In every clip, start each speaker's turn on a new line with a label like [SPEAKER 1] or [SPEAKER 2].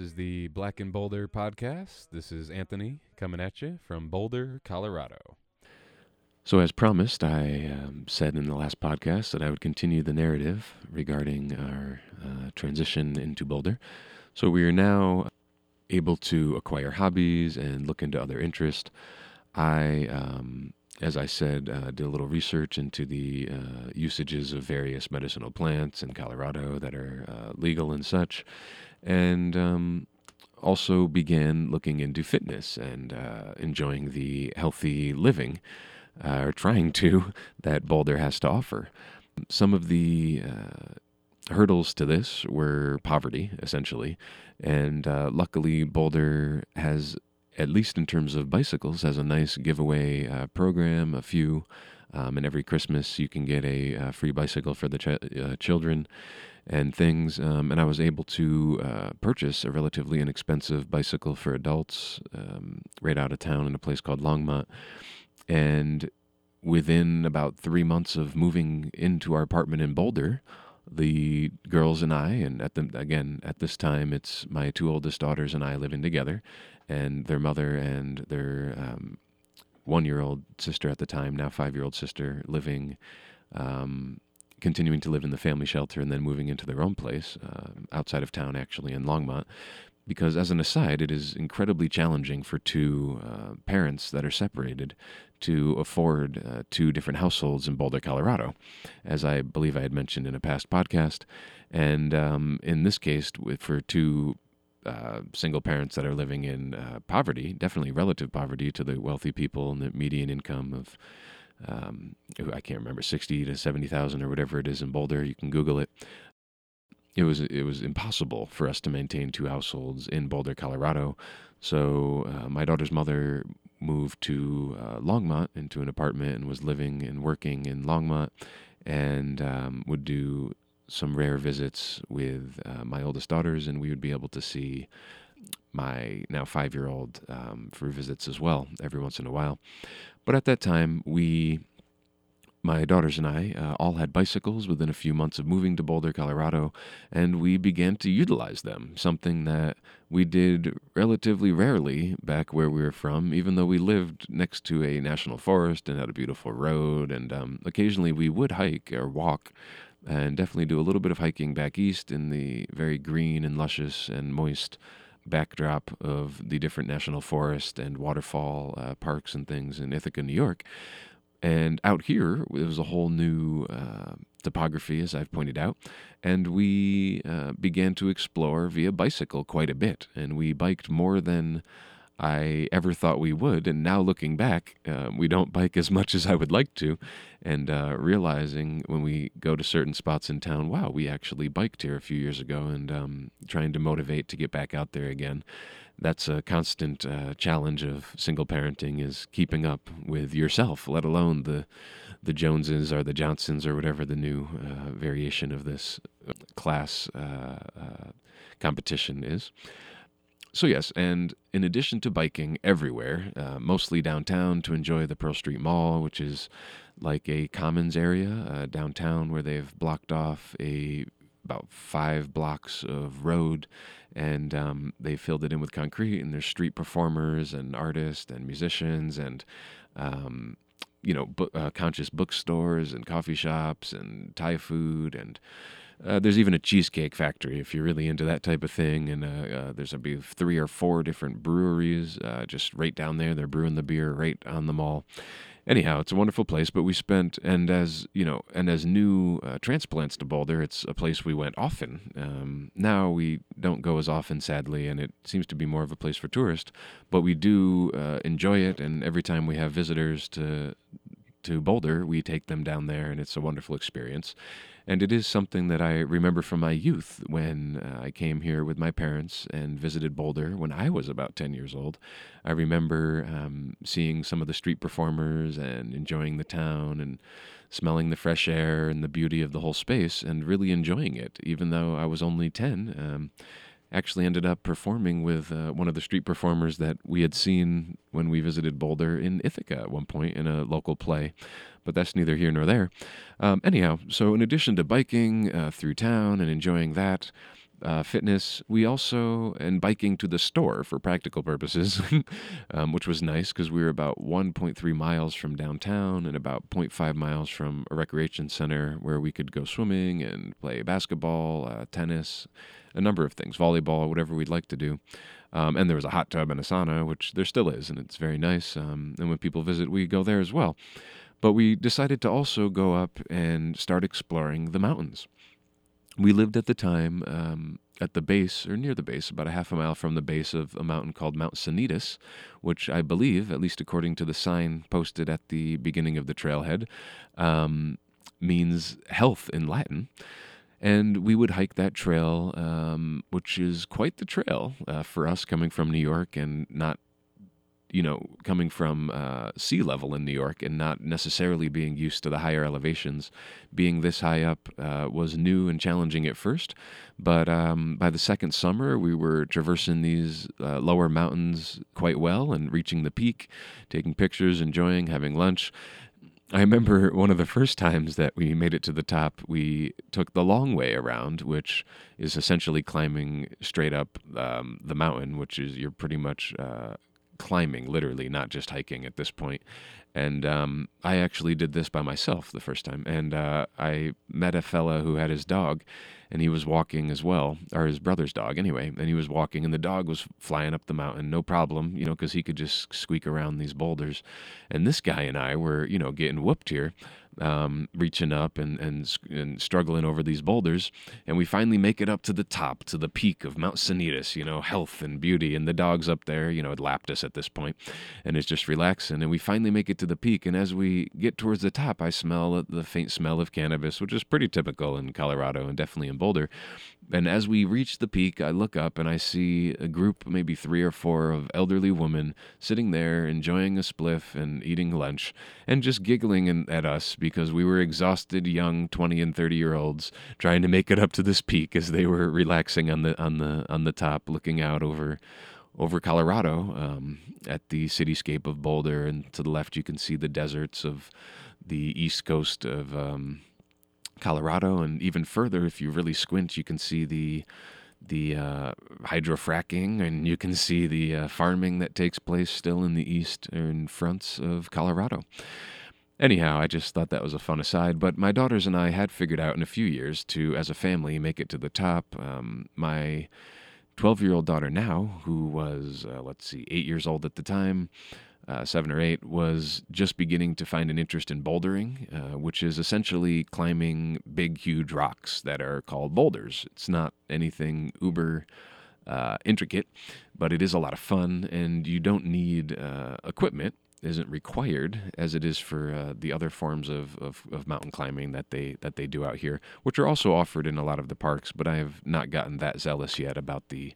[SPEAKER 1] is the Black and Boulder podcast. This is Anthony coming at you from Boulder, Colorado.
[SPEAKER 2] So, as promised, I um, said in the last podcast that I would continue the narrative regarding our uh, transition into Boulder. So, we are now able to acquire hobbies and look into other interests. I, um, as I said, uh, did a little research into the uh, usages of various medicinal plants in Colorado that are uh, legal and such, and um, also began looking into fitness and uh, enjoying the healthy living, uh, or trying to, that Boulder has to offer. Some of the uh, hurdles to this were poverty, essentially, and luckily Boulder has at least in terms of bicycles, has a nice giveaway uh, program. A few, um, and every Christmas you can get a, uh, free bicycle for the ch- uh, children and things. Um, and I was able to uh, purchase a relatively inexpensive bicycle for adults um, right out of town in a place called Longmont. And within about three months of moving into our apartment in Boulder, the girls and I, and at the again at this time, it's my two oldest daughters and I living together, and their mother and their um, one-year-old sister at the time, now five-year-old sister, living, um, continuing to live in the family shelter, and then moving into their own place uh, outside of town, actually in Longmont. Because, as an aside, it is incredibly challenging for two uh, parents that are separated to afford uh, two different households in Boulder, Colorado, as I believe I had mentioned in a past podcast. And um, in this case, for two uh, single parents that are living in uh, poverty, definitely relative poverty to the wealthy people and the median income of, um, I can't remember, 60 to 70,000 or whatever it is in Boulder. You can Google it. It was it was impossible for us to maintain two households in Boulder, Colorado. So uh, my daughter's mother moved to uh, Longmont into an apartment and was living and working in Longmont and um, would do some rare visits with uh, my oldest daughters, and we would be able to see my now five year old um, for visits as well every once in a while. But at that time, we my daughters and I uh, all had bicycles within a few months of moving to Boulder, Colorado, and we began to utilize them, something that we did relatively rarely back where we were from, even though we lived next to a national forest and had a beautiful road. And um, occasionally we would hike or walk and definitely do a little bit of hiking back east in the very green and luscious and moist backdrop of the different national forest and waterfall uh, parks and things in Ithaca, New York. And out here, it was a whole new uh, topography, as I've pointed out. And we uh, began to explore via bicycle quite a bit. And we biked more than I ever thought we would. And now looking back, uh, we don't bike as much as I would like to. And uh, realizing when we go to certain spots in town, wow, we actually biked here a few years ago and um, trying to motivate to get back out there again that's a constant uh, challenge of single parenting is keeping up with yourself, let alone the the Joneses or the Johnsons or whatever the new uh, variation of this uh, class uh, uh, competition is. So yes, and in addition to biking everywhere, uh, mostly downtown to enjoy the Pearl Street Mall, which is like a commons area downtown where they've blocked off a about five blocks of road and um, they filled it in with concrete and there's street performers and artists and musicians and um, you know book, uh, conscious bookstores and coffee shops and thai food and uh, there's even a cheesecake factory if you're really into that type of thing and uh, uh there's a three or four different breweries uh, just right down there. They're brewing the beer right on the mall anyhow, it's a wonderful place. But we spent, and as you know, and as new uh, transplants to Boulder, it's a place we went often. Um, now we don't go as often, sadly, and it seems to be more of a place for tourists. But we do uh, enjoy it, and every time we have visitors to to Boulder, we take them down there, and it's a wonderful experience. And it is something that I remember from my youth when uh, I came here with my parents and visited Boulder when I was about 10 years old. I remember um, seeing some of the street performers and enjoying the town and smelling the fresh air and the beauty of the whole space and really enjoying it, even though I was only 10. Um, actually ended up performing with uh, one of the street performers that we had seen when we visited Boulder in Ithaca at one point in a local play. But that's neither here nor there. Um, anyhow, so in addition to biking uh, through town and enjoying that, uh, fitness. We also, and biking to the store for practical purposes, um, which was nice because we were about 1.3 miles from downtown and about 0.5 miles from a recreation center where we could go swimming and play basketball, uh, tennis, a number of things, volleyball, whatever we'd like to do. Um, and there was a hot tub and a sauna, which there still is, and it's very nice. Um, and when people visit, we go there as well. But we decided to also go up and start exploring the mountains. We lived at the time um, at the base, or near the base, about a half a mile from the base of a mountain called Mount Sanitas, which I believe, at least according to the sign posted at the beginning of the trailhead, um, means health in Latin. And we would hike that trail, um, which is quite the trail uh, for us coming from New York and not, you know, coming from uh, sea level in New York and not necessarily being used to the higher elevations. Being this high up uh, was new and challenging at first, but um, by the second summer, we were traversing these uh, lower mountains quite well and reaching the peak, taking pictures, enjoying, having lunch. I remember one of the first times that we made it to the top, we took the long way around, which is essentially climbing straight up um, the mountain, which is you're pretty much uh, climbing, literally, not just hiking at this point. And um, I actually did this by myself the first time. And uh, I met a fella who had his dog, and he was walking as well, or his brother's dog anyway. And he was walking, and the dog was flying up the mountain, no problem, you know, because he could just squeak around these boulders. And this guy and I were, you know, getting whooped here um, reaching up and, and and struggling over these boulders, and we finally make it up to the top, to the peak of Mount Sanitas. You know, health and beauty, and the dog's up there. You know, it lapped us at this point, and it's just relaxing. And we finally make it to the peak, and as we get towards the top, I smell the faint smell of cannabis, which is pretty typical in Colorado and definitely in Boulder. And as we reach the peak, I look up and I see a group, maybe three or four, of elderly women sitting there enjoying a spliff and eating lunch and just giggling in, at us because we were exhausted young 20 and 30 year olds trying to make it up to this peak as they were relaxing on the on the on the top looking out over over Colorado um, at the cityscape of Boulder and to the left you can see the deserts of the east coast of um, Colorado, and even further, if you really squint, you can see the the uh, hydrofracking, and you can see the uh, farming that takes place still in the eastern fronts of Colorado. Anyhow, I just thought that was a fun aside. But my daughters and I had figured out in a few years to, as a family, make it to the top. Um, my 12 year old daughter now, who was, uh, let's see, eight years old at the time, uh, seven or eight, was just beginning to find an interest in bouldering, uh, which is essentially climbing big, huge rocks that are called boulders. It's not anything uber uh, intricate, but it is a lot of fun, and you don't need uh, equipment. Isn't required as it is for uh, the other forms of, of, of mountain climbing that they that they do out here, which are also offered in a lot of the parks. But I have not gotten that zealous yet about the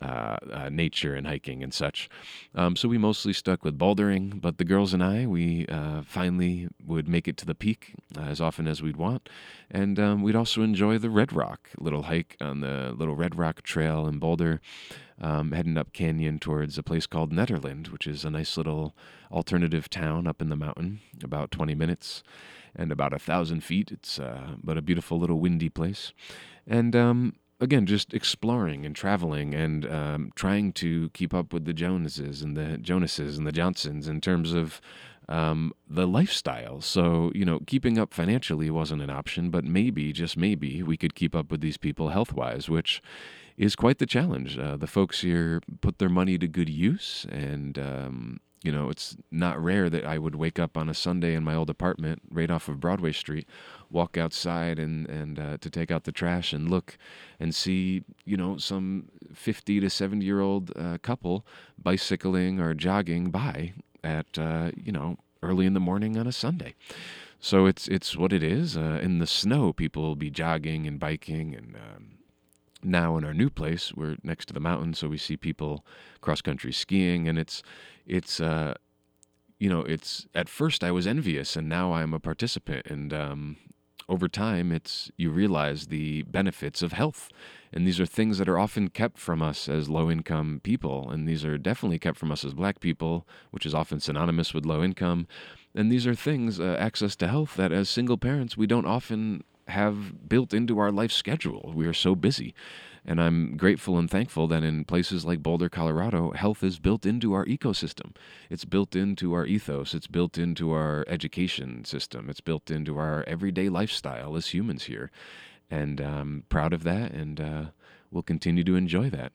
[SPEAKER 2] uh, uh, nature and hiking and such. Um, so we mostly stuck with bouldering, but the girls and I, we uh, finally would make it to the peak uh, as often as we'd want. And um, we'd also enjoy the Red Rock little hike on the little Red Rock Trail in Boulder, um, heading up canyon towards a place called Nederland, which is a nice little alternative town up in the mountain, about 20 minutes and about a thousand feet. It's uh, but a beautiful little windy place. And um, again, just exploring and traveling and um, trying to keep up with the Joneses and the Jonases and the Johnsons in terms of um, the lifestyle. So, you know, keeping up financially wasn't an option, but maybe, just maybe, we could keep up with these people health wise, which is quite the challenge. Uh, the folks here put their money to good use and, um, you know, it's not rare that I would wake up on a Sunday in my old apartment right off of Broadway Street, walk outside and and uh, to take out the trash and look and see, you know, some 50 to 70 year old uh, couple bicycling or jogging by at uh, you know early in the morning on a Sunday. So it's it's what it is. Uh, in the snow, people will be jogging and biking and. Um, now in our new place, we're next to the mountain, so we see people cross country skiing, and it's it's uh, you know it's at first I was envious, and now I'm a participant, and um, over time it's you realize the benefits of health, and these are things that are often kept from us as low income people, and these are definitely kept from us as black people, which is often synonymous with low income. And these are things, uh, access to health, that as single parents we don't often have built into our life schedule. We are so busy. And I'm grateful and thankful that in places like Boulder, Colorado, health is built into our ecosystem. It's built into our ethos. It's built into our education system. It's built into our everyday lifestyle as humans here. And I'm proud of that, and uh, we'll continue to enjoy that.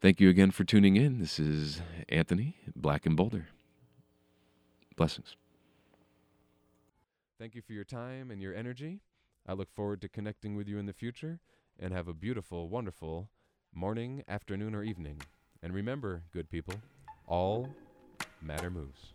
[SPEAKER 2] Thank you again for tuning in. This is Anthony, Black and Boulder. Blessings.
[SPEAKER 1] Thank you for your time and your energy. I look forward to connecting with you in the future and have a beautiful, wonderful morning, afternoon, or evening. And remember, good people, all matter moves.